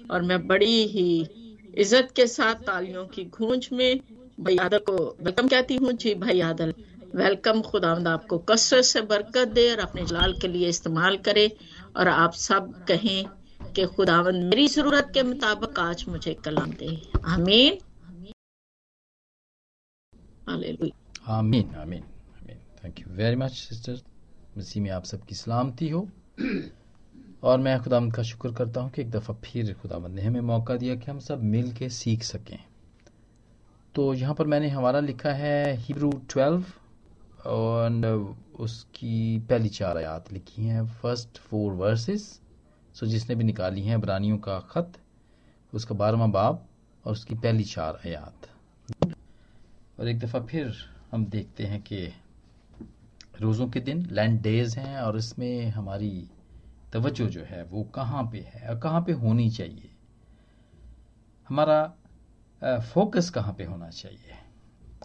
और मैं बड़ी ही इज़्ज़त के साथ तालियों की गूंज में भाई आदल को वेलकम कहती हूँ। जी भाई आदल वेलकम खुदावंद आपको कसरत से बरकत दे और अपने जलाल के लिए इस्तेमाल करे और आप सब कहें कि खुदावंद मेरी ज़रूरत के मुताबिक आज मुझे कलाम दे। आमीन। आमीन आमीन आमीन। Thank you very much sister मसीह में आप सबकी सलामती हो। और मैं खुदाम का शुक्र करता हूँ कि एक दफ़ा फिर खुदावंद ने हमें मौका दिया कि हम सब मिल के सीख सकें। तो यहाँ पर मैंने हमारा लिखा है हिब्रू ट्वेल्व और उसकी पहली चार आयात लिखी हैं। फ़र्स्ट फोर वर्सेस, सो जिसने भी निकाली हैं बरानियों का ख़त, उसका बारहवा बाब और उसकी पहली चार आयात। और एक दफ़ा फिर हम देखते हैं कि रोज़ों के दिन लैंड डेज़ हैं और इसमें हमारी तवज्जो जो है वो कहाँ पे है और कहाँ पे होनी चाहिए? हमारा फोकस कहाँ पे होना चाहिए?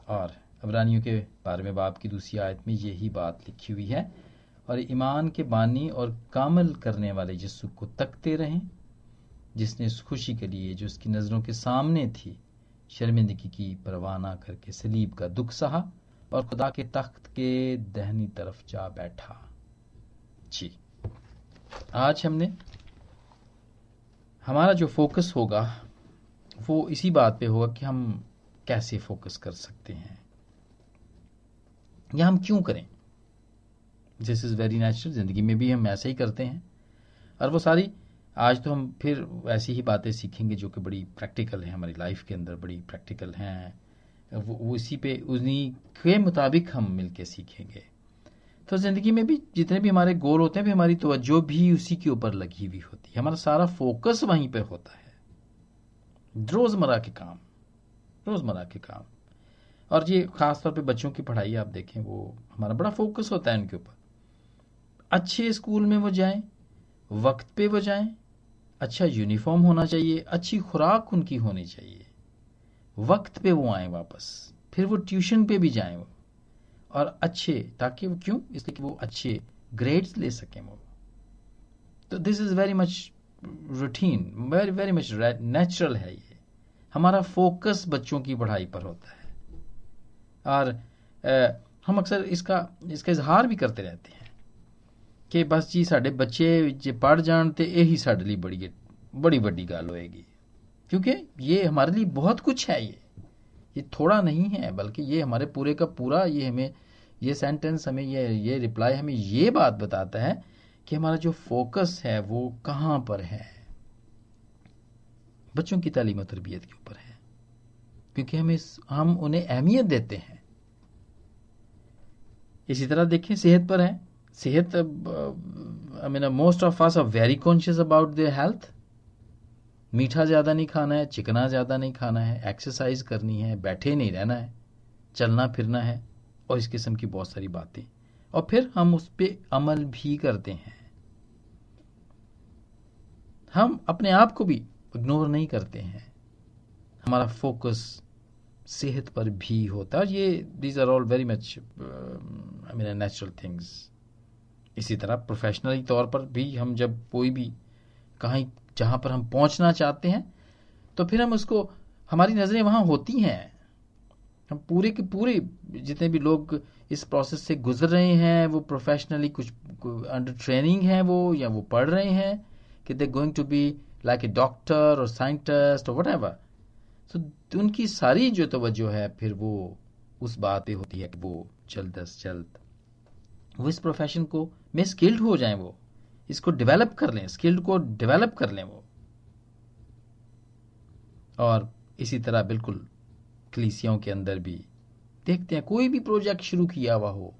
और अबरानियों के बारहवें बाप की दूसरी आयत में यही बात लिखी हुई है, और ईमान के बानी और कामल करने वाले यीशु को तकते रहें, जिसने उस खुशी के लिए, जो उसकी नज़रों के सामने थी, शर्मिंदगी की परवाह ना करके सलीब का दुख सहा और खुदा के तख्त के दहनी तरफ़ जा बैठा। जी। आज हमने हमारा जो फोकस होगा वो इसी बात पे होगा कि हम कैसे फोकस कर सकते हैं। या हम क्यों करें? दिस इज़ वेरी नेचुरल ज़िंदगी में भी हम ऐसे ही करते हैं। और वो सारी आज तो हम फिर ऐसी ही बातें सीखेंगे जो कि बड़ी प्रैक्टिकल हैं हमारी लाइफ के अंदर बड़ी प्रैक्टिकल हैं। वो, वो इसी पे उन्हीं के मुताबिक हम मिलके सीखेंगे। तो ज़िंदगी में भी जितने भी हमारे गोल होते हैं, भी हमारी तवज्जो भी उसी के ऊपर लगी हुई होती है। हमारा सारा फोकस वहीं पर होता है। रोज़मर्रा के काम, रोज़मर्रा के काम। और ये ख़ास तौर पे बच्चों की पढ़ाई आप देखें, वो हमारा बड़ा फोकस होता है उनके ऊपर। अच्छे स्कूल में वो जाएँ, वक्त पे वो जाएँ अच्छा यूनिफॉर्म होना चाहिए, अच्छी खुराक उनकी होनी चाहिए। वक्त पे वो आए वापस, फिर वो ट्यूशन पे भी जाएँ वो। और अच्छे ताकि वो क्यों? इसलिए कि वो अच्छे ग्रेड्स ले सकें वो। तो this is very much routine very very much natural है ये। हमारा फोकस बच्चों की पढ़ाई पर होता है। और आ, हम अक्सर इसका इसका इजहार भी करते रहते हैं कि बस जी साढ़े बच्चे जे पढ़ जान तो यही साढ़े लिए बड़ी बड़ी बड़ी गल होएगी। क्योंकि ये हमारे लिए बहुत कुछ है ये। ये थोड़ा नहीं है, बल्कि ये हमारे पूरे का पूरा ये हमें, ये सेंटेंस हमें, ये ये रिप्लाई हमें ये बात बताता है कि हमारा जो फोकस है वो कहाँ पर है? बच्चों की तालीम तरबियत के ऊपर है। क्योंकि हम इस, हम उन्हें अहमियत देते हैं। इसी तरह देखें, सेहत पर है। सेहत I mean most of us are very conscious about their health मीठा ज़्यादा नहीं खाना है, चिकना ज़्यादा नहीं खाना है एक्सरसाइज करनी है, बैठे नहीं रहना है, चलना फिरना है, और इस किस्म की बहुत सारी बातें। और फिर हम उस पर अमल भी करते हैं। हम अपने आप को भी इग्नोर नहीं करते हैं। हमारा फोकस सेहत पर भी होता है ये these are all very much I mean natural things इसी तरह प्रोफेशनली तौर पर भी हम जब कोई भी कहीं, जहाँ पर हम पहुँचना चाहते हैं तो फिर हम उसको, हमारी नज़रें वहाँ होती हैं। हम पूरे के पूरे, जितने भी लोग इस प्रोसेस से गुजर रहे हैं, वो प्रोफेशनली कुछ अंडर ट्रेनिंग है वो, या वो पढ़ रहे हैं, कि they going to be like a doctor और साइंटिस्ट और वट एवर तो उनकी सारी जो तवज्जो है, फिर वो उस बात होती है कि वो जल्द अज जल्द वो इस प्रोफेशन को में स्किल्ड हो जाए वो। इसको डेवलप कर लें स्किल्ड को डेवलप कर लें वो। और इसी तरह बिल्कुल कलीसियाओं के अंदर भी देखते हैं, कोई भी प्रोजेक्ट शुरू किया हुआ हो,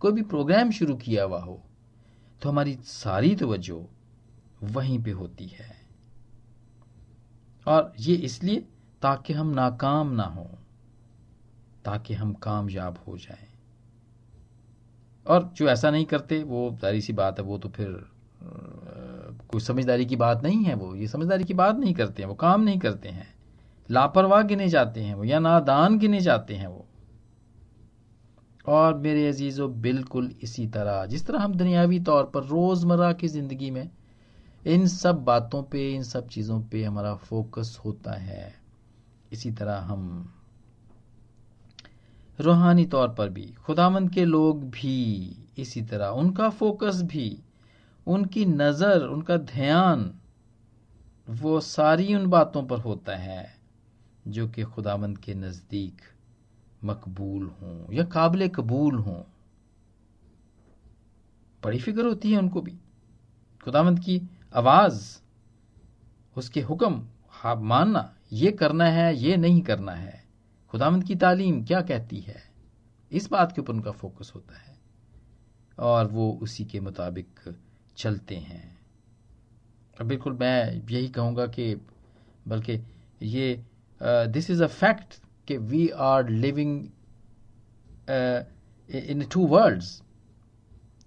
कोई भी प्रोग्राम शुरू किया हुआ हो तो हमारी सारी तवज्जो वहीं पे होती है। और ये इसलिए ताकि हम नाकाम ना हो, ताकि हम कामयाब हो जाएँ। और जो ऐसा नहीं करते, वो जारी सी बात है, वो तो फिर कोई समझदारी की बात नहीं है वो। ये समझदारी की बात नहीं करते हैं, वो काम नहीं करते हैं। लापरवाह गिने जाते हैं वो, या नादान गिने जाते हैं वो। और मेरे अजीज़ों, बिल्कुल इसी तरह, जिस तरह हम दुनियावी तौर पर रोज़मर्रा की ज़िंदगी में इन सब बातों पे, इन सब चीज़ों पे हमारा फोकस होता है, इसी तरह हम रूहानी तौर पर भी खुदामंद के लोग भी इसी तरह, उनका फोकस भी उनकी नज़र, उनका ध्यान वो सारी उन बातों पर होता है जो कि खुदामंद के नज़दीक मकबूल हों या काबिल कबूल हों। बड़ी फ़िक्र होती है उनको भी। खुदामंद की आवाज़, उसके हुक्म हाँ मानना, ये करना है, ये नहीं करना है। खुदामंद की तालीम क्या कहती है? इस बात के ऊपर उनका फोकस होता है। और वो उसी के मुताबिक चलते हैं। बिल्कुल मैं यही कहूँगा कि, बल्कि ये दिस इज़ अ फैक्ट कि we are living in two worlds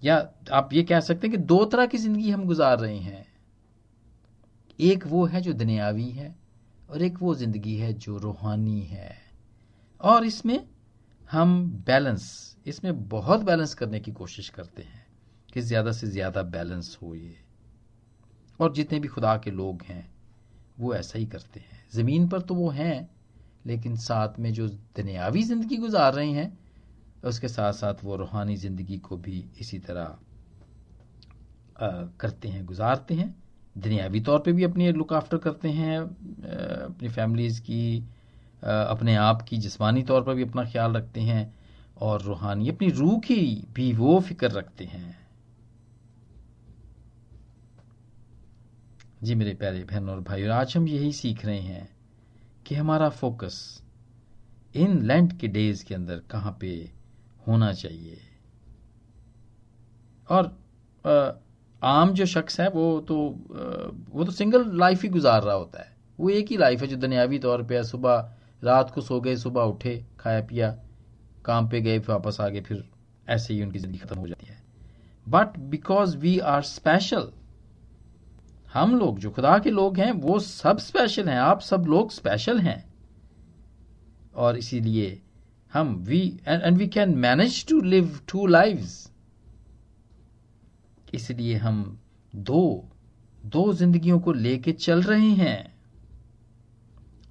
या आप ये कह सकते हैं कि दो तरह की ज़िंदगी हम गुजार रहे हैं। एक वो है जो दुनियावी है और एक वो ज़िंदगी है जो रूहानी है। और इसमें हम बैलेंस इसमें बहुत बैलेंस करने की कोशिश करते हैं। कि ज़्यादा से ज़्यादा बैलेंस हो ये। और जितने भी खुदा के लोग हैं, वो ऐसा ही करते हैं। ज़मीन पर तो वो हैं, लेकिन साथ में जो दुनियावी ज़िंदगी गुजार रहे हैं, उसके साथ साथ वो रूहानी ज़िंदगी को भी इसी तरह करते हैं, गुजारते हैं। दुनियावी तौर पे भी अपनी लुक आफ्टर करते हैं अपनी फैमिलीज़ की अपने आप की जिस्मानी तौर पर भी अपना ख्याल रखते हैं, और रूहानी, अपनी रूह की भी वो फ़िक्र रखते हैं। जी मेरे प्यारे बहन और भाई आज हम यही सीख रहे हैं कि हमारा फोकस इन लेंट के डेज़ के अंदर कहाँ पे होना चाहिए। और आम जो शख्स है, वो तो वो तो सिंगल लाइफ ही गुजार रहा होता है। वो एक ही लाइफ है जो दुनियावी तौर पे है। सुबह रात को सो गए, सुबह उठे, खाया पिया, काम पे गए, फिर वापस आ गए, फिर ऐसे ही उनकी ज़िंदगी खत्म हो जाती है। But because we are special हम लोग, जो खुदा के लोग हैं, वो सब स्पेशल हैं। आप सब लोग स्पेशल हैं। और इसीलिए हम we and we can manage to live two lives इसलिए हम दो दो जिंदगियों को लेके चल रहे हैं।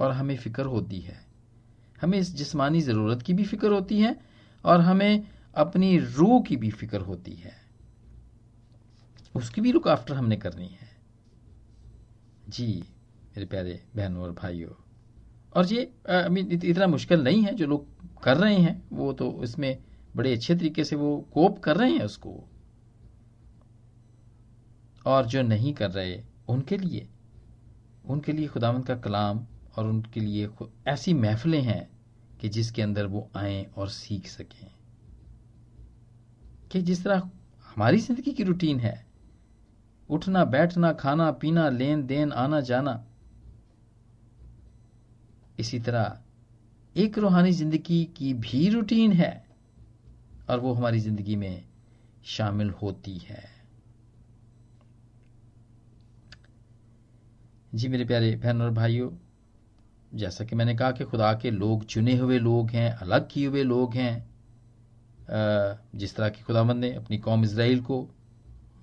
और हमें फ़िक्र होती है। हमें इस जिस्मानी ज़रूरत की भी फ़िक्र होती है, और हमें अपनी रूह की भी फ़िक्र होती है। उसकी भी लुक आफ्टर हमने करनी है। जी, मेरे प्यारे बहनों और भाइयों। और ये मीन इतना मुश्किल नहीं है, जो लोग कर रहे हैं, वो तो इसमें बड़े अच्छे तरीके से वो कोप कर रहे हैं उसको। और जो नहीं कर रहे, उनके लिए उनके लिए खुदावंत का कलाम और उनके लिए ऐसी महफिलें हैं कि जिसके अंदर वो आए और सीख सकें। कि जिस तरह हमारी ज़िंदगी की रूटीन है उठना, बैठना, खाना, पीना, लेन देन, आना, जाना। इसी तरह एक रूहानी ज़िंदगी की भी रूटीन है और वो हमारी ज़िंदगी में शामिल होती है। जी मेरे प्यारे बहन और भाइयों, जैसा कि मैंने कहा कि खुदा के लोग चुने हुए लोग हैं, अलग किए हुए लोग हैं जिस तरह की खुदामंद ने अपनी कौम इसराइल को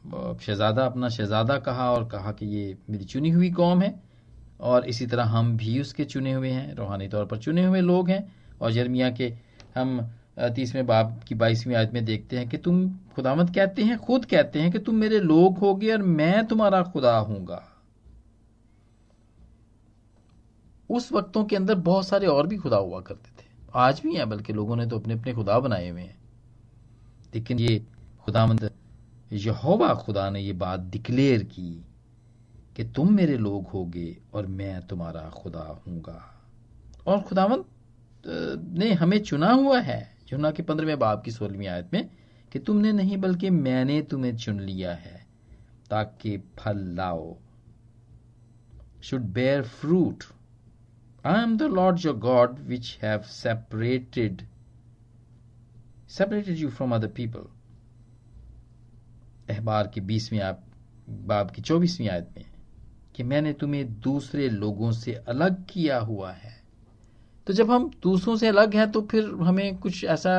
शहजादा अपना शहजादा कहा और कहा कि ये मेरी चुनी हुई कौम है और इसी तरह हम भी उसके चुने हुए हैं, रूहानी तौर पर चुने हुए लोग हैं। और जर्मिया के हम तीसवें बाप की बाईसवीं आयत में देखते हैं कि तुम खुदामद कहते हैं, खुद कहते हैं कि तुम मेरे लोग होगे और मैं तुम्हारा खुदा हूँगा। उस वक्तों के अंदर बहुत सारे और भी खुदा हुआ करते थे। आज भी हैं, बल्कि लोगों ने तो अपने अपने खुदा बनाए हुए हैं। लेकिन ये खुदामंद यहोवा खुदा ने ये बात डिक्लेयर की कि तुम मेरे लोग होगे और मैं तुम्हारा खुदा हूँगा। और खुदावंत ने हमें चुना हुआ है। चुना के पंद्रहवें बाप की सोलहवीं आयत में कि तुमने नहीं बल्कि मैंने तुम्हें चुन लिया है ताकि फल लाओ। Should bear fruit I am the Lord your God which have separated separated you from other people अहबार की बीसवीं बाब की चौबीसवीं आयत में कि मैंने तुम्हें दूसरे लोगों से अलग किया हुआ है। तो जब हम दूसरों से अलग हैं तो फिर हमें कुछ ऐसा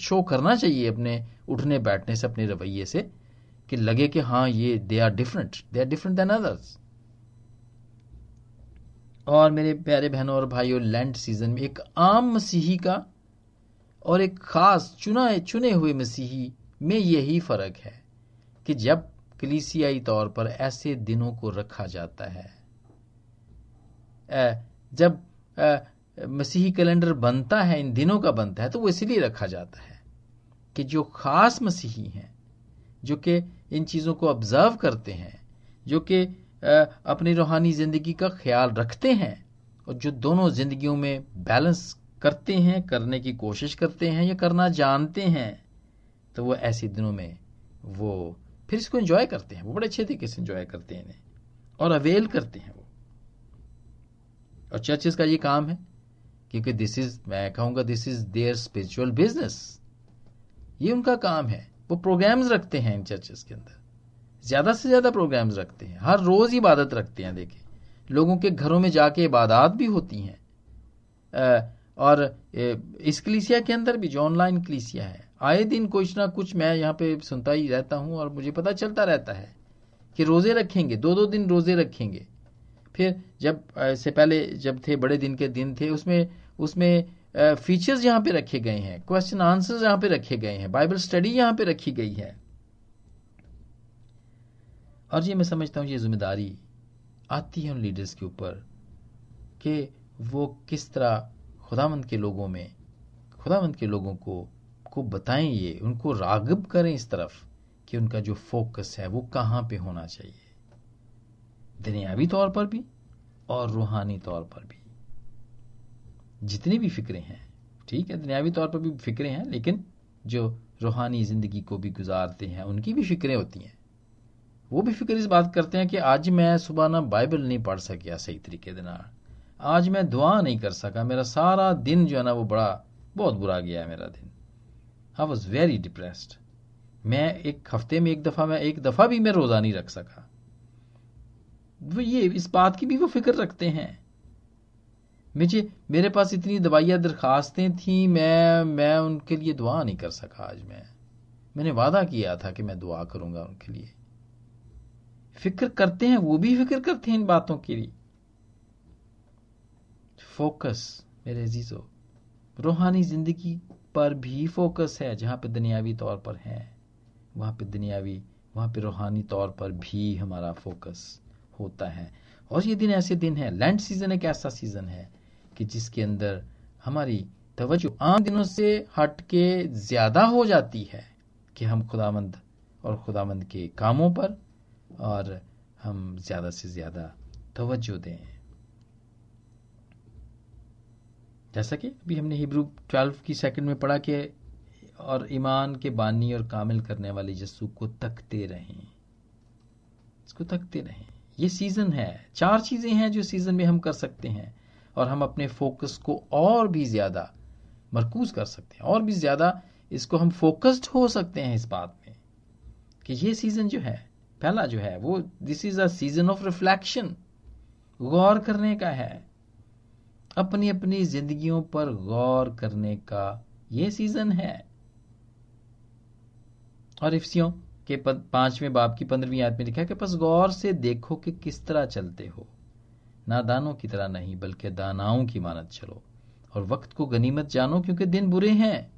शो करना चाहिए अपने उठने बैठने से, अपने रवैये से, कि लगे कि हाँ ये they are different they are different than others और मेरे प्यारे बहनों और भाइयों लैंड सीज़न में एक आम मसीही का और एक खास चुना, चुने हुए मसीही में यही फ़र्क है। कि जब कलीसियाई तौर पर ऐसे दिनों को रखा जाता है जब मसीही कैलेंडर बनता है, इन दिनों का बनता है तो वो इसलिए रखा जाता है कि जो खास मसीही हैं, जो कि इन चीज़ों को ऑब्ज़र्व करते हैं, जो कि अपनी रूहानी ज़िंदगी का ख्याल रखते हैं और जो दोनों ज़िंदगियों में बैलेंस करते हैं, करने की कोशिश करते हैं या करना जानते हैं तो वो ऐसे दिनों में वो फिर इसको एंजॉय करते हैं, वो बड़े अच्छे तरीके से एंजॉय करते हैं और अवेल करते हैं वो। और चर्चेस का ये काम है क्योंकि दिस इज़ मैं कहूँगा this is their spiritual business ये उनका काम है। वो प्रोग्राम्स रखते हैं इन चर्चेस के अंदर। ज़्यादा से ज़्यादा प्रोग्राम्स रखते हैं। हर रोज इबादत रखते हैं देखिए लोगों के घरों में जाके इबादत भी होती हैं। और इस कलीसिया के अंदर भी जो ऑनलाइन कलीसिया है आए दिन कुछ ना कुछ मैं यहाँ पे सुनता ही रहता हूँ और मुझे पता चलता रहता है कि रोज़े रखेंगे दो दो दिन रोज़े रखेंगे। फिर जब से पहले जब थे, बड़े दिन के दिन थे, उसमें उसमें फीचर्स यहाँ पे रखे गए हैं क्वेश्चन आंसर्स यहाँ पे रखे गए हैं बाइबल स्टडी यहाँ पे रखी गई है। और ये मैं समझता हूँ ये ज़िम्मेदारी आती है उन लीडर्स के ऊपर कि वो किस तरह खुदावंत के लोगों में, खुदावंत के लोगों को को बताएँ ये, उनको रागब करें इस तरफ़ कि उनका जो फोकस है वो कहाँ पे होना चाहिए। दुनियावी तौर पर भी और रूहानी तौर पर भी। जितनी भी फिक्रें हैं, ठीक है, दुनियावी तौर पर भी फिक्रें हैं, लेकिन जो रूहानी ज़िंदगी को भी गुजारते हैं, उनकी भी फिक्रें होती हैं। वो भी फ़िक्र इस बात करते हैं कि आज मैं सुबह ना बाइबल नहीं पढ़ सकिया सही तरीके आज मैं दुआ नहीं कर सका, मेरा सारा दिन जो है ना वो बड़ा, बहुत बुरा गया है मेरा दिन। आई वॉज़ वेरी डिप्रेस्ड मैं एक हफ़्ते में एक दफ़ा मैं एक दफ़ा भी मैं रोजा नहीं रख सका। वो ये इस बात की भी वो फ़िक्र रखते हैं। मुझे, मेरे पास इतनी दवाइयाँ, दरखास्तें थी, मैं मैं उनके लिए दुआ नहीं कर सका आज मैं। मैंने वादा किया था कि मैं दुआ करूँगा उनके लिए। फ़िक्र करते हैं, वो भी फ़िक्र करते हैं इन बातों के लिए। फोकस मेरे जीजो रूहानी ज़िंदगी पर भी फोकस है, जहाँ पे दुनियावी तौर पर है, वहाँ पे दुनियावी, वहाँ पे रूहानी तौर पर भी हमारा फोकस होता है। और ये दिन ऐसे दिन है लैंड सीज़न एक ऐसा सीज़न है कि जिसके अंदर हमारी तवज्जो आम दिनों से हट के ज़्यादा हो जाती है कि हम खुदामंद और खुदामंद के कामों पर और हम ज़्यादा से ज़्यादा तवज्जो दें। जैसा कि अभी हमने हिब्रू ट्वेल्व की सेकंड में पढ़ा कि और ईमान के बानी और कामिल करने वाले यस्सु को तकते रहें। इसको तकते रहें। ये सीज़न है। चार चीज़ें हैं जो सीज़न में हम कर सकते हैं और हम अपने फोकस को और भी ज़्यादा मरकूज कर सकते हैं। और भी ज़्यादा इसको हम फोकस्ड हो सकते हैं इस बात में कि ये सीज़न जो है, पहला जो है, वो this is a season of reflection गौर करने का है। अपनी अपनी जिंदगियों पर गौर करने का ये सीज़न है। और इफ्सियों के पाँचवें बाप की पंद्रहवीं आयत में लिखा है कि बस गौर से देखो कि किस तरह चलते हो। नादानों की तरह नहीं, बल्कि दानाओं की मानत चलो। और वक्त को गनीमत जानो, क्योंकि दिन बुरे हैं।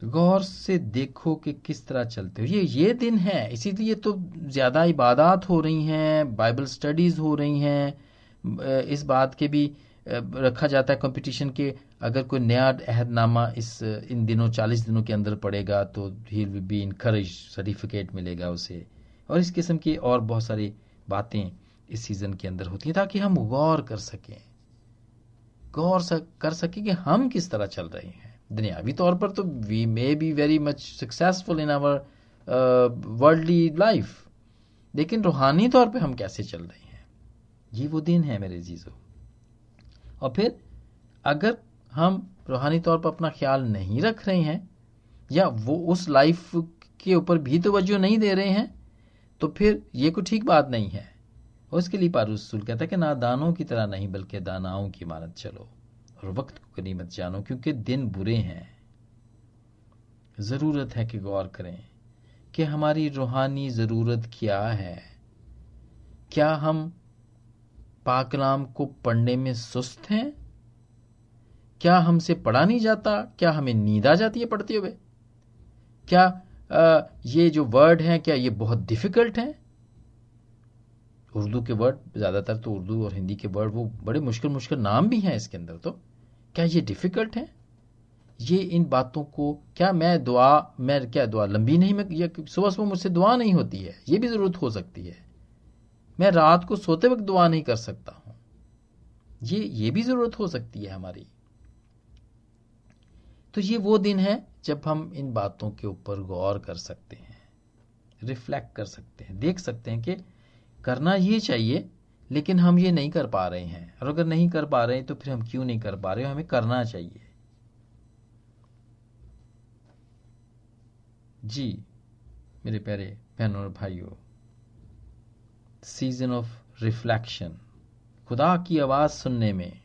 गौर से देखो कि किस तरह चलते हो। ये ये दिन है। इसीलिए तो ज़्यादा इबादत हो रही हैं बाइबल स्टडीज़ हो रही हैं। इस बात के भी रखा जाता है कंपटीशन के, अगर कोई नया अहदनामा इस, इन दिनों, चालीस दिनों के अंदर पड़ेगा तो he will be encourage certificate मिलेगा उसे। और इस किस्म की और बहुत सारी बातें इस सीज़न के अंदर होती हैं, ताकि हम गौर कर सकें। गौर कर सकें कि हम किस तरह चल रहे हैं। दुनियावी तौर पर तो we may be very much successful in our worldly life लेकिन रूहानी तौर पे हम कैसे चल रहे हैं? ये वो दिन है मेरे जीजो। और फिर, अगर हम रूहानी तौर पर अपना ख्याल नहीं रख रहे हैं, या वो उस लाइफ के ऊपर भी तवज्जो नहीं दे रहे हैं तो फिर ये कोई ठीक बात नहीं है। उसके लिए पारूसूल कहता है कि ना दानों की तरह नहीं, बल्कि दानाओं की मानत चलो, और वक्त को गनीमत जानो, क्योंकि दिन बुरे हैं। ज़रूरत है कि गौर करें कि हमारी रूहानी ज़रूरत क्या है। क्या हम पाकलाम को पढ़ने में सुस्त हैं? क्या हमसे पढ़ा नहीं जाता? क्या हमें नींद आ जाती है पढ़ते हुए? क्या आ, ये जो वर्ड हैं क्या ये बहुत डिफ़िकल्ट हैं? उर्दू के वर्ड ज़्यादातर तो उर्दू और हिंदी के वर्ड वो बड़े मुश्किल मुश्किल नाम भी हैं इसके अंदर तो। क्या ये डिफ़िकल्ट हैं? ये इन बातों को क्या मैं दुआ मैं क्या दुआ लंबी नहीं मैं सुबह सुबह मुझसे दुआ नहीं होती है? ये भी ज़रूरत हो सकती है। मैं रात को सोते वक्त दुआ नहीं कर सकता हूँ। ये ये भी ज़रूरत हो सकती है हमारी। तो ये वो दिन है जब हम इन बातों के ऊपर गौर कर सकते हैं, रिफ्लेक्ट कर सकते हैं, देख सकते हैं कि करना ये चाहिए, लेकिन हम ये नहीं कर पा रहे हैं। और अगर नहीं कर पा रहे हैं तो फिर हम क्यों नहीं कर पा रहे हमें करना चाहिए। जी, मेरे प्यारे बहनों और भाइयों सीज़न ऑफ़ रिफ्लेक्शन खुदा की आवाज़ सुनने में।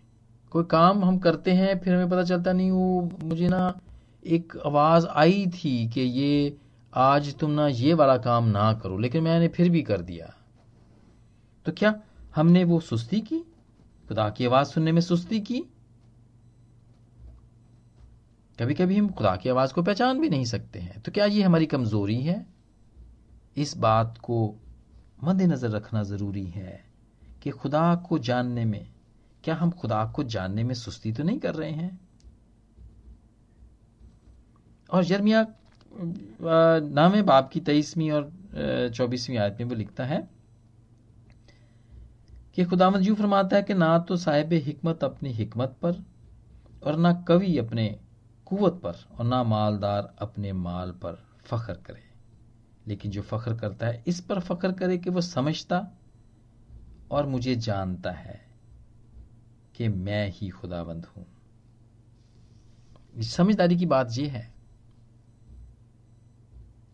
कोई काम हम करते हैं, फिर हमें पता चलता नहीं, वो मुझे ना एक आवाज़ आई थी कि ये, आज तुम ना ये वाला काम ना करो, लेकिन मैंने फिर भी कर दिया। तो क्या हमने वो सुस्ती की? खुदा की आवाज़ सुनने में सुस्ती की? कभी कभी हम खुदा की आवाज़ को पहचान भी नहीं सकते हैं। तो क्या ये हमारी कमज़ोरी है? इस बात को मद्देनजर रखना ज़रूरी है कि खुदा को जानने में, क्या हम खुदा को जानने में सुस्ती तो नहीं कर रहे हैं? और जर्मिया नाम बाप की तेईसवीं और चौबीसवीं आयत में वो लिखता है कि खुदावंद यूँ फरमाता है कि ना तो साहिब हिकमत अपनी हिकमत पर और ना कवि अपने कुवत पर और ना मालदार अपने माल पर फख्र करे। लेकिन जो फख्र करता है, इस पर फख्र करे कि वो समझता और मुझे जानता है कि मैं ही खुदाबंद हूँ। समझदारी की बात यह है,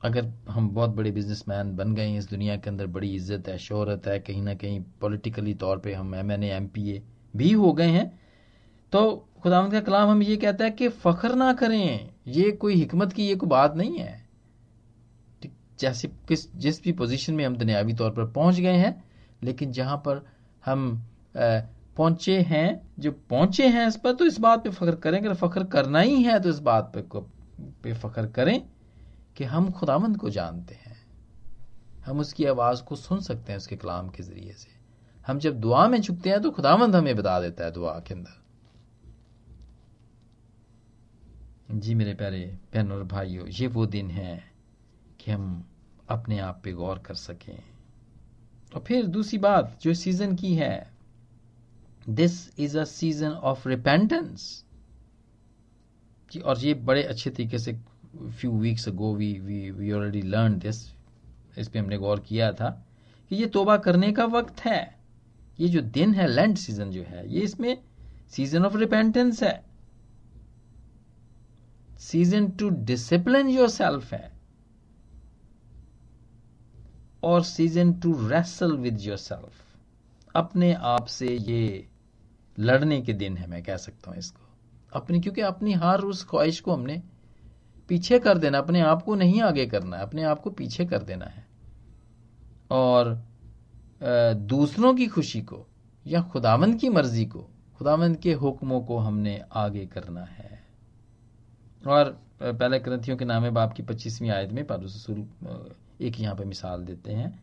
अगर हम बहुत बड़े बिजनेसमैन बन गए हैं, इस दुनिया के अंदर बड़ी इज़्ज़त है, शोहरत है, कहीं ना कहीं पॉलिटिकली तौर पे हम M N M P A भी हो गए हैं तो खुदावंद का कलाम हम ये कहता है कि फख्र ना करें। ये कोई हिकमत की, ये कोई बात नहीं है। जैसे किस, जिस भी पोजीशन में हम दुनियावी तौर पर पहुँच गए हैं, लेकिन जहाँ पर हम पहुँचे हैं, जो पहुँचे हैं इस पर तो इस बात पे फख्र करें, अगर फख्र करना ही है तो इस बात पे को, पे फख्र करें कि हम खुदामंद को जानते हैं। हम उसकी आवाज़ को सुन सकते हैं, उसके कलाम के ज़रिए से। हम जब दुआ में झुकते हैं तो खुदामंद हमें बता देता है दुआ के अंदर। जी मेरे प्यारे बहन और भाइयों, ये वो दिन है कि हम अपने आप पे गौर कर सकें। और फिर दूसरी बात जो सीज़न की है this is a season of repentance और ये बड़े अच्छे तरीके से few weeks go we we we already learn this इस पे हमने गौर किया था कि ये तोबा करने का वक्त है। ये जो दिन है लैंड सीज़न जो है, ये इसमें सीज़न ऑफ़ रिपेंटेंस है। Season to discipline yourself है। और season to wrestle with yourself अपने आप से ये लड़ने के दिन है, मैं कह सकता हूँ इसको। अपनी, क्योंकि अपनी हर उस ख्वाहिश को हमने पीछे कर देना, अपने आप को नहीं आगे करना है अपने आप को पीछे कर देना है। और दूसरों की खुशी को या खुदावंद की मर्ज़ी को खुदावंद के हुक्मों को हमने आगे करना है। और पहले ग्रंथियों के नामे बाप की पच्चीसवीं आयत में पारूसूल एक यहाँ पे मिसाल देते हैं,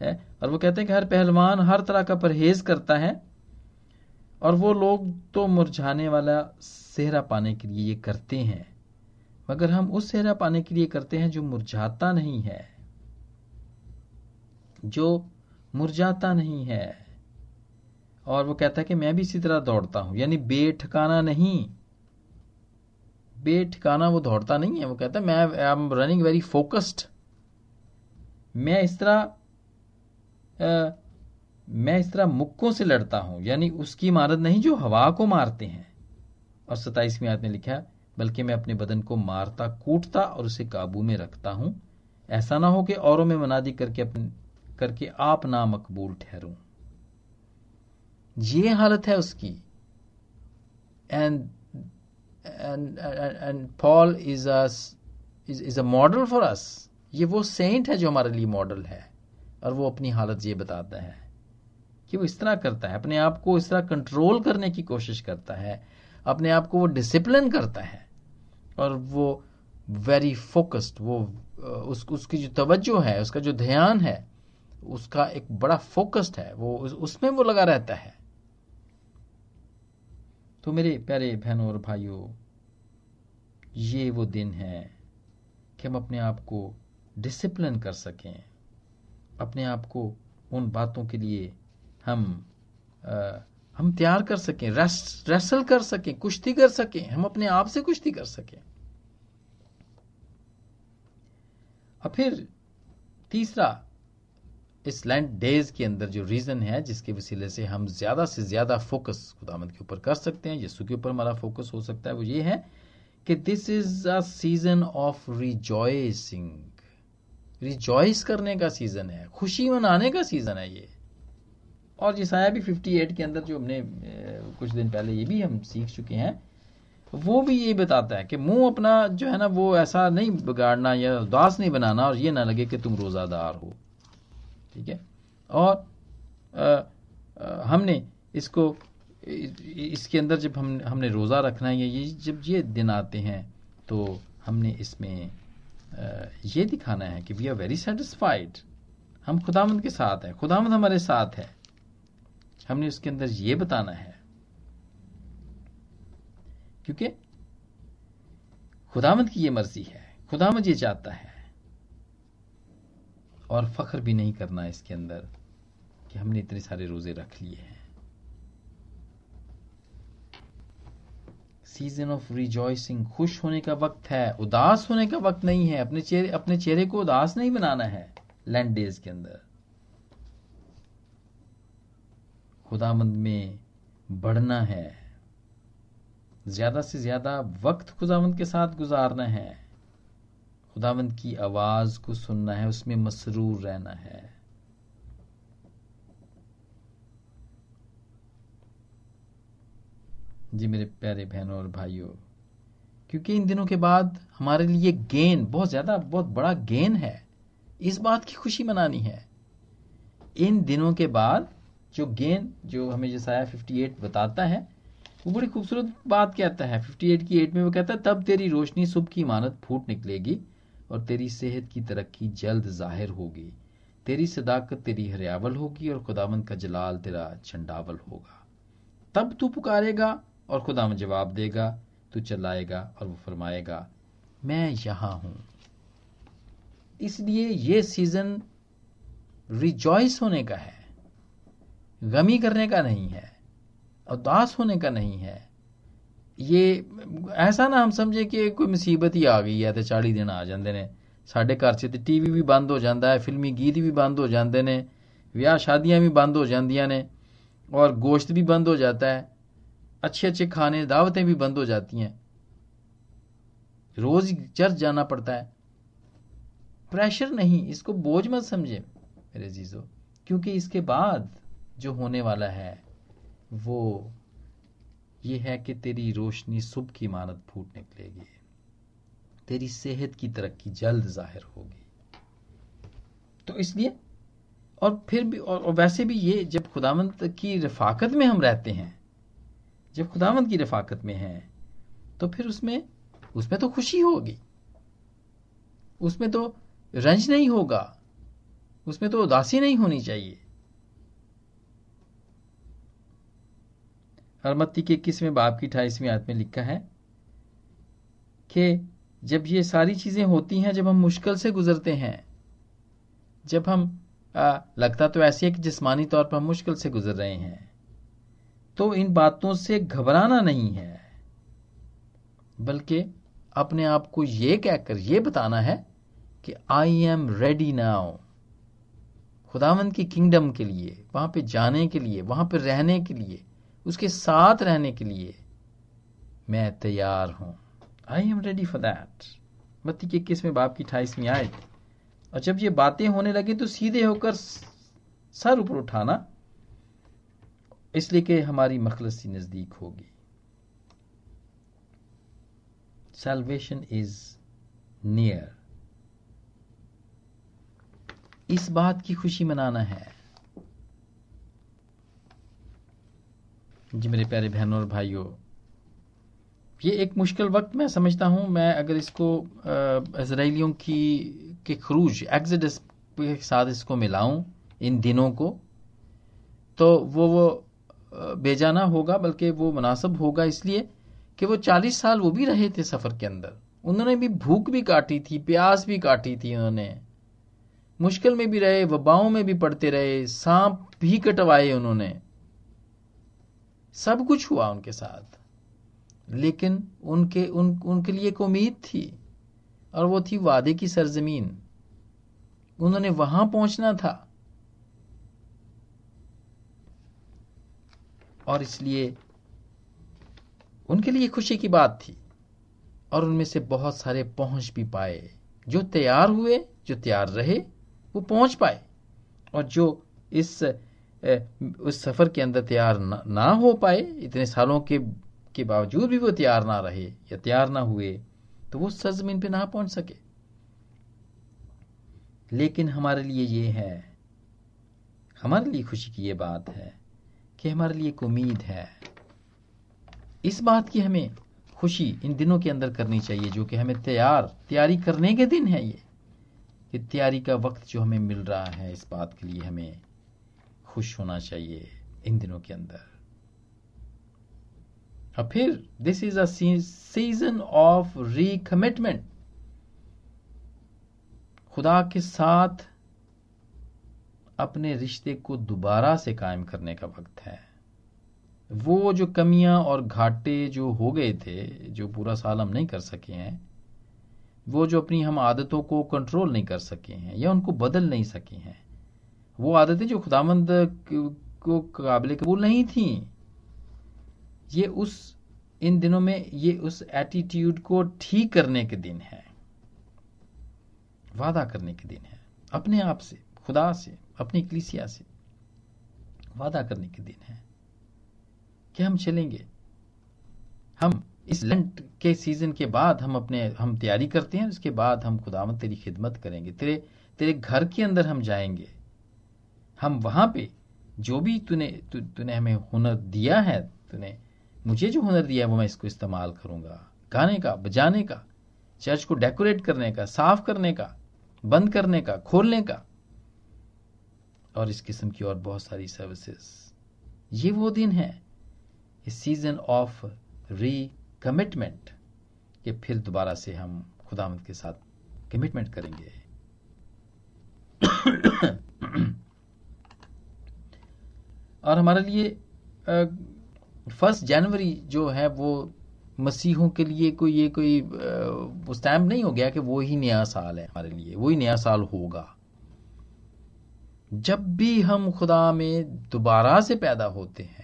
है? और वो कहते हैं कि हर पहलवान हर तरह का परहेज करता है, और वो लोग तो मुरझाने वाला सेहरा पाने के लिए ये करते हैं, मगर हम उस सेहरा पाने के लिए करते हैं जो मुरझाता नहीं है, जो मुरझाता नहीं है। और वो कहता है कि मैं भी इसी तरह दौड़ता हूँ, यानी बेठिकाना नहीं, बेठिकाना वो दौड़ता नहीं है, वो कहता है मैं I am running very focused मैं इस तरह मैं इस तरह मुक्कों से लड़ता हूँ, यानी उसकी इमारत नहीं जो हवा को मारते हैं। और सताइसवीं आयत में लिखा बल्कि मैं अपने बदन को मारता, कूटता और उसे काबू में रखता हूँ। ऐसा ना हो कि औरों में मनादी करके अपने, करके आप ना मकबूल ठहरूं। ये हालत है उसकी। And and and Paul is a is a model for us ये वो सेंट है जो हमारे लिए मॉडल है, और वो अपनी हालत ये बताता है कि वो इस तरह करता है, अपने आप को इस तरह कंट्रोल करने की कोशिश करता है, अपने आप को वो डिसिप्लिन करता है, और वो वेरी फोकस्ड वो उस, उसकी जो तवज्जो है, उसका जो ध्यान है, उसका एक बड़ा फोकस्ड है, वो उसमें वो लगा रहता है। तो मेरे प्यारे बहनों और भाइयों, ये वो दिन है कि हम अपने आप को डिसिप्लिन कर सकें। अपने आप को उन बातों के लिए हम आ, हम तैयार कर सकें रेस्ट रेसल कर सकें कुश्ती कर सकें हम अपने आप से कुश्ती कर सकें। और फिर तीसरा इस लैंड डेज़ के अंदर जो रीजन है जिसके वसीले से हम ज़्यादा से ज़्यादा फोकस खुदामद के ऊपर कर सकते हैं यीशु के ऊपर हमारा फोकस हो सकता है वो ये है कि this is a season of rejoicing rejoice करने का सीज़न है। खुशी मनाने का सीज़न है ये। और जिसाया भी 58 के अंदर जो हमने कुछ दिन पहले ये भी हम सीख चुके हैं वो भी ये बताता है कि मुँह अपना जो है ना वो ऐसा नहीं बिगाड़ना या उदास नहीं बनाना और ये ना लगे कि तुम रोज़ादार हो। ठीक है? और आ, आ, हमने इसको इसके अंदर जब हम हमने रोज़ा रखना है ये जब ये दिन आते हैं तो हमने इसमें ये दिखाना है कि वी आर वेरी सेटिस्फाइड हम खुदामंद के साथ हैं खुदामंद हमारे साथ है। हमने उसके अंदर ये बताना है। क्योंकि खुदामंद की ये मर्ज़ी है खुदामंद ये चाहता है। और फख्र भी नहीं करना इसके अंदर कि हमने इतने सारे रोज़े रख लिए हैं। सीज़न ऑफ़ रिजॉइसिंग खुश होने का वक्त है, उदास होने का वक्त नहीं है, अपने चेहरे अपने चेहरे को उदास नहीं बनाना है लैंड डेज़ के अंदर। खुदामंद में बढ़ना है, ज़्यादा से ज़्यादा वक्त खुदावंद के साथ गुजारना है खुदावंद की आवाज़ को सुनना है, उसमें मसरूर रहना है। जी मेरे प्यारे बहनों और भाइयों, क्योंकि इन दिनों के बाद हमारे लिए गेन, बहुत ज़्यादा, बहुत बड़ा गेन है। इस बात की खुशी मनानी है। इन दिनों के बाद जो गेन, जो हमें जैसा 58 बताता है, वो बड़ी खूबसूरत बात कहता है। 58 की एट में वो कहता है, तब तेरी रोशनी सुबह की इमानत फूट निकलेगी और तेरी सेहत की तरक्की जल्द ज़ाहिर होगी। तेरी सदाकत तेरी हरियावल होगी और खुदावंत का जलाल तेरा झंडावल होगा। तब तू पुकारेगा और खुदावन जवाब देगा तू चलाएगा और वो फरमाएगा मैं यहां हूं इसलिए ये सीजन रिजॉइस होने का है गमी करने का नहीं है उदास होने का नहीं है ये ऐसा ना हम समझे कि कोई मुसीबत ही आ गई है तो चाली दिन आ जाते ने ਸਾਡੇ ਘਰ 'ਚ ਤੇ ਟੀਵੀ ਵੀ ਬੰਦ ਹੋ ਜਾਂਦਾ ਹੈ ਫਿਲਮੀ ਗੀਤ ਵੀ ਬੰਦ ਹੋ ਜਾਂਦੇ ਨੇ ਵਿਆਹ ਸ਼ਾਦੀਆਂ ਵੀ ਬੰਦ ਹੋ ਜਾਂਦੀਆਂ ਨੇ और गोश्त भी बंद हो जाता है अच्छे अच्छे खाने, दावतें भी बंद हो जाती हैं। रोज चर्च जाना पड़ता है। प्रेशर नहीं, इसको बोझ मत समझे मेरे जीजो क्योंकि इसके बाद जो होने वाला है, वो ये है कि तेरी रोशनी सुबह की इमारत फूट निकलेगी। तेरी सेहत की तरक्की जल्द ज़ाहिर होगी। तो इसलिए, और फिर भी और वैसे भी ये जब खुदावंत की रफाकत में हम रहते हैं जब खुदावंत की रफाकत में हैं तो फिर उसमें उसमें तो खुशी होगी। उसमें तो रंज नहीं होगा। उसमें तो उदासी नहीं होनी चाहिए। हरमत्ती के इक्कीसवें बाप की अठाईसवीं आयत में लिखा है कि जब ये सारी चीज़ें होती हैं जब हम मुश्किल से गुजरते हैं जब हम आ, लगता तो ऐसे है कि जिस्मानी तौर पर हम मुश्किल से गुजर रहे हैं। तो इन बातों से घबराना नहीं है, बल्कि अपने आप को यह कहकर यह बताना है कि आई एम रेडी नाउ खुदावंत की किंगडम के लिए, वहाँ पे जाने के लिए, वहाँ पे रहने के लिए, उसके साथ रहने के लिए मैं तैयार हूँ। I am ready for that बत्ती के इक्कीसवें बाप की अठाईसवीं आयत। और जब ये बातें होने लगी तो सीधे होकर सर ऊपर उठाना इसलिए कि हमारी मखलसी नज़दीक होगी। सेल्वेशन इज़ नियर इस बात की खुशी मनाना है। जी मेरे प्यारे बहनों और भाइयों, ये एक मुश्किल वक्त मैं समझता हूँ। मैं अगर इसको इसराइलियों की, के खरूज एग्जिडस के साथ इसको मिलाऊं, इन दिनों को तो वो वो बेजाना होगा, बल्कि वो मुनासब होगा इसलिए कि वो चालीस साल वो भी रहे थे सफ़र के अंदर। उन्होंने भी भूख भी काटी थी, प्यास भी काटी थी उन्होंने। मुश्किल में भी रहे, वबाओं में भी पड़ते रहे, सांप भी कटवाए उन्होंने। सब कुछ हुआ उनके साथ। लेकिन उनके, उन, उनके लिए एक उम्मीद थी, और वो थी वादे की सरजमीन। उन्होंने वहाँ पहुँचना था। और इसलिए उनके लिए खुशी की बात थी। और उनमें से बहुत सारे पहुँच भी पाए। जो तैयार हुए जो तैयार रहे वो पहुँच पाए। और जो इस उस सफ़र के अंदर तैयार ना, हो पाए इतने सालों के के बावजूद भी वो तैयार ना रहे या तैयार ना हुए तो वो सरजमीन पे ना पहुँच सके। लेकिन हमारे लिए ये है हमारे लिए खुशी की ये बात है कि हमारे लिए एक उम्मीद है। इस बात की हमें खुशी इन दिनों के अंदर करनी चाहिए, जो कि हमें तैयार, तैयारी करने के दिन है ये। कि तैयारी का वक्त जो हमें मिल रहा है, इस बात के लिए हमें खुश होना चाहिए इन दिनों के अंदर। और फिर this is a season of recommitment खुदा के साथ अपने रिश्ते को दोबारा से कायम करने का वक्त है। वो जो कमियाँ और घाटे जो हो गए थे, जो पूरा साल हम नहीं कर सके हैं, वो जो अपनी हम आदतों को कंट्रोल नहीं कर सके हैं या उनको बदल नहीं सके हैं, वो आदतें जो खुदामंद को काबिल कबूल नहीं थी, ये उस, इन दिनों में ये उस एटीट्यूड को ठीक करने के दिन है, वादा करने के दिन है, अपने आप से, खुदा से। अपनी कलिसिया से वादा करने के दिन है कि हम चलेंगे। हम इस लंट के सीज़न के बाद हम अपने, हम तैयारी करते हैं, उसके बाद हम खुदावत तेरी खिदमत करेंगे। तेरे तेरे घर के अंदर हम जाएँगे। हम वहाँ पे जो भी तूने तूने हमें हुनर दिया है, तूने मुझे जो हुनर दिया है, वो मैं इसको इस्तेमाल करूँगा। गाने का, बजाने का, चर्च को डेकोरेट करने का, साफ़ करने का, बंद करने का, खोलने का। और इस किस्म की और बहुत सारी सर्विसेज़ ये वो दिन है सीज़न ऑफ़ री कमिटमेंट कि फिर दोबारा से हम खुदामद के साथ कमिटमेंट करेंगे। और हमारे लिए फ़र्स्ट जनवरी जो है, वो मसीहों के लिए कोई, ये कोई उस स्टैम्प नहीं हो गया कि वो ही नया साल है हमारे लिए वही नया साल होगा। जब भी हम खुदा में दोबारा से पैदा होते हैं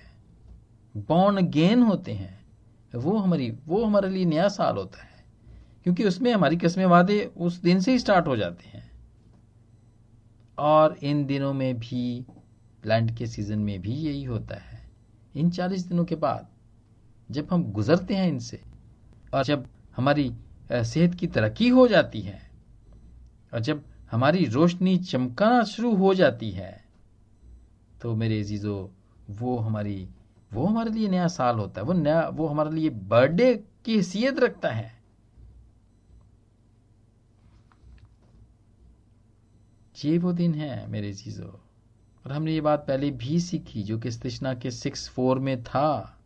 बॉर्न गेन होते हैं, वो हमारी, वो हमारे लिए नया साल होता है, क्योंकि उसमें हमारी कस्में वादे उस दिन से ही स्टार्ट हो जाते हैं। और इन दिनों में भी लैंड के सीज़न में भी यही होता है। इन चालीस दिनों के बाद, जब हम गुजरते हैं इनसे, और जब हमारी सेहत की तरक्की हो जाती है, और जब हमारी रोशनी चमकाना शुरू हो जाती है। तो मेरे अजीजों, वो हमारी, वो हमारे लिए नया साल होता है। वो नया, वो हमारे लिए बर्थडे की हैसियत रखता है। ये वो दिन है मेरे चीज़ों और हमने ये बात पहले भी सीखी जो कि स्तिष्णा के सिक्स फोर में था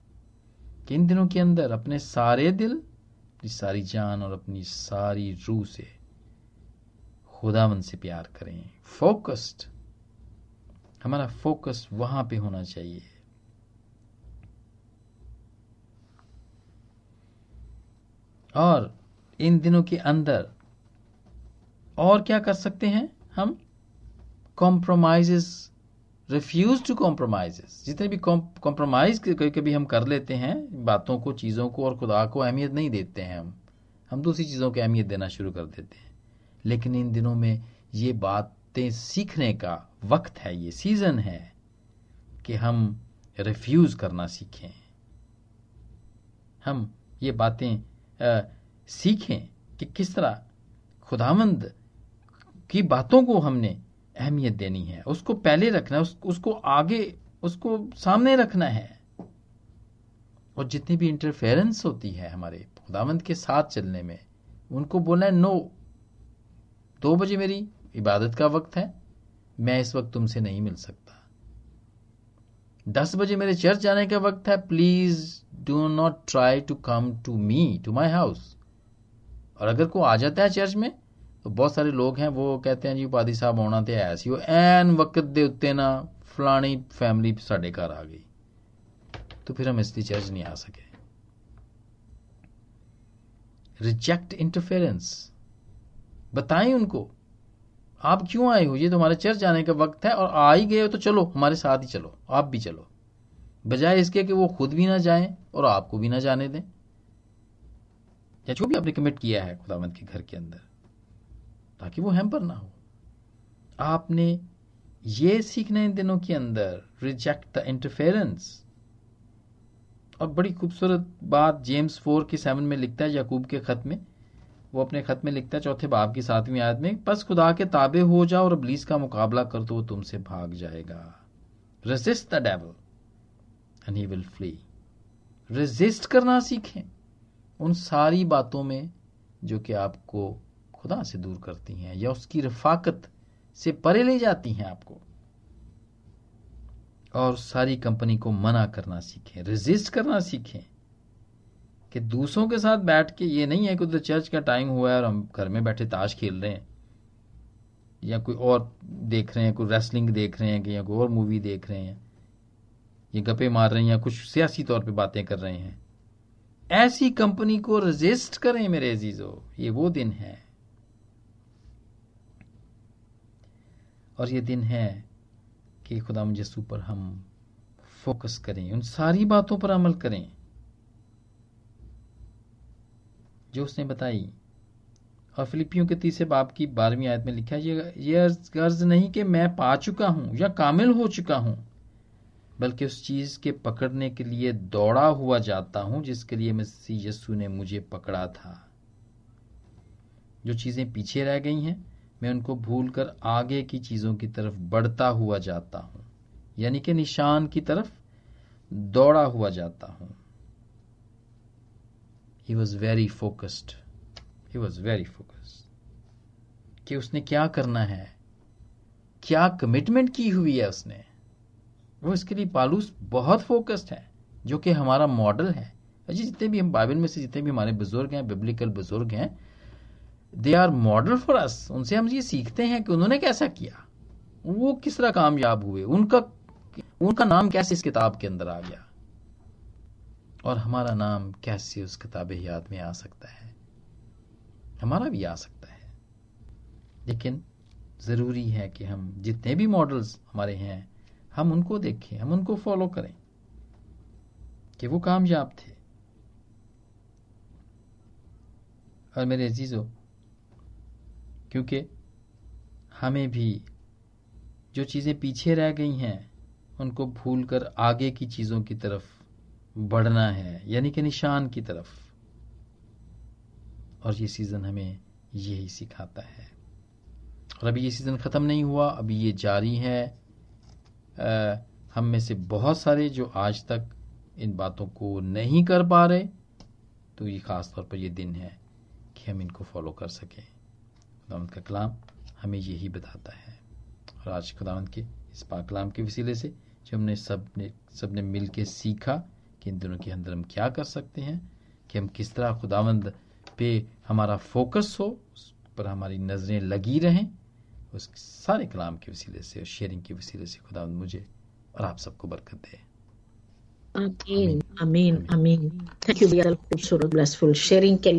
कि इन दिनों के अंदर अपने सारे दिल, अपनी सारी जान और अपनी सारी रूह से खुदावन से प्यार करें। फोकस्ड हमारा फोकस वहाँ पे होना चाहिए। और इन दिनों के अंदर और क्या कर सकते हैं हम? कॉम्प्रोमाइजेस रिफ्यूज टू कॉम्प्रोमाइजेस जितने भी कॉम्प्रोमाइज कभी कभी हम कर लेते हैं, बातों को, चीज़ों को और खुदा को अहमियत नहीं देते हैं हम। हम दूसरी चीज़ों को अहमियत देना शुरू कर देते हैं। लेकिन इन दिनों में ये बातें सीखने का वक्त है ये सीज़न है कि हम रिफ्यूज करना सीखें। हम ये बातें सीखें कि किस तरह खुदावंद की बातों को हमने अहमियत देनी है। उसको पहले रखना है उस, उसको आगे उसको सामने रखना है। और जितनी भी इंटरफेरेंस होती है हमारे खुदावंद के साथ चलने में उनको बोलना है नो दो बजे मेरी इबादत का वक्त है, मैं इस वक्त तुमसे नहीं मिल सकता। दस बजे मेरे चर्च जाने का वक्त है please do not try to come to me to my house और अगर कोई आ जाता है चर्च में तो बहुत सारे लोग हैं, वो कहते हैं, जी, उपाधि साहब आना तो हो एन वक्त दे उत्ते ना फलानी फैमिली साढ़े घर आ गई। तो फिर हम इसलिए चर्च नहीं आ सके। रिजेक्ट इंटरफेरेंस बताएँ उनको। आप क्यों आए हो? ये तो हमारे चर्च जाने का वक्त है और आ ही गए हो तो चलो, हमारे साथ ही चलो, आप भी चलो। बजाय इसके कि वो खुद भी ना जाएँ और आपको भी ना जाने दें। या जो भी आपने कमिट किया है खुदावंत के घर के अंदर, ताकि वो हेम्पर ना हो। आपने ये सीखना इन दिनों के अंदर रिजेक्ट द इंटरफेरेंस और बड़ी खूबसूरत बात जेम्स फोर के सेवन में लिखता है, याकूब के खत में वो अपने खत में लिखता है, चौथे बाब की सातवीं आयत में, बस खुदा के ताबे हो जाओ और अबलीस का मुकाबला कर तो वो तुमसे भाग जाएगा। Resist the devil and he will flee resist करना सीखें। उन सारी बातों में जो कि आपको खुदा से दूर करती हैं या उसकी रफाकत से परे ले जाती हैं आपको। और सारी कंपनी को मना करना सीखें। रेजिस्ट करना सीखें। कि दूसरों के साथ बैठ के ये नहीं है कि उधर चर्च का टाइम हुआ है और हम घर में बैठे ताश खेल रहे हैं, या कोई और देख रहे हैं, कोई रेसलिंग देख रहे हैं कि या कोई और मूवी देख रहे हैं, ये गपे मार रहे हैं, या कुछ सियासी तौर पे बातें कर रहे हैं। ऐसी कंपनी को रजिस्ट करें मेरे अजीजों, ये वो दिन है। और ये दिन है कि खुदा मुझे पर हम फोकस करें, उन सारी बातों पर अमल करें। जो उसने बताई। और फिलिपियों के तीसरे बाप की बारहवीं आयत में लिखा है ये ये गर्ज नहीं कि मैं पा चुका हूँ या कामिल हो चुका हूँ, बल्कि उस चीज़ के पकड़ने के लिए दौड़ा हुआ जाता हूँ, जिसके लिए मसीह यस्सु ने मुझे पकड़ा था। जो चीज़ें पीछे रह गई हैं, मैं उनको भूलकर आगे की चीज़ों की तरफ़ बढ़ता हुआ जाता हूँ, यानी कि निशान की तरफ़ दौड़ा हुआ जाता हूँ। He was very focused he was very focused कि उसने क्या करना है? क्या कमिटमेंट की हुई है उसने? वो इसके लिए पालूस बहुत फोकस्ड है, जो कि हमारा मॉडल है। अजी जितने भी हम बाइबल में से जितने भी हमारे बुज़ुर्ग हैं बिब्लिकल बुज़ुर्ग हैं they are model for us उनसे हम ये सीखते हैं कि उन्होंने कैसा किया। वो किस तरह कामयाब हुए? उनका उनका नाम कैसे इस किताब के अंदर आ गया? और हमारा नाम कैसे उस किताब याद में आ सकता है? हमारा भी आ सकता है। लेकिन ज़रूरी है कि हम जितने भी मॉडल्स हमारे हैं, हम उनको देखें, हम उनको फॉलो करें कि वो कामयाब थे। और मेरे अजीज़ों, क्योंकि हमें भी जो चीज़ें पीछे रह गई हैं, उनको भूलकर आगे की चीज़ों की तरफ़ बढ़ना है यानी कि निशान की तरफ़। और ये सीज़न हमें यही सिखाता है। और अभी ये सीज़न ख़त्म नहीं हुआ अभी ये जारी है। आ, हम में से बहुत सारे जो आज तक इन बातों को नहीं कर पा रहे तो ये ख़ास तौर पर ये दिन है कि हम इनको फॉलो कर सकें। खुदावंत का कलाम हमें यही बताता है। और आज खुदावंत के इस पाक कलाम के वसीले से जो हमने सबने सबने मिल के सीखा कि इन दिनों के अंदर हम क्या कर सकते हैं? कि हम किस तरह खुदावंद पे हमारा फोकस हो उस पर हमारी नज़रें लगी रहें उस सारे कलाम के वसीले से और शेयरिंग के वसीले से खुदावंद मुझे और आप सबको बरकत दे। आमीन आमीन। आमीन थैंक यू ब्लेसफुल शेयरिंग के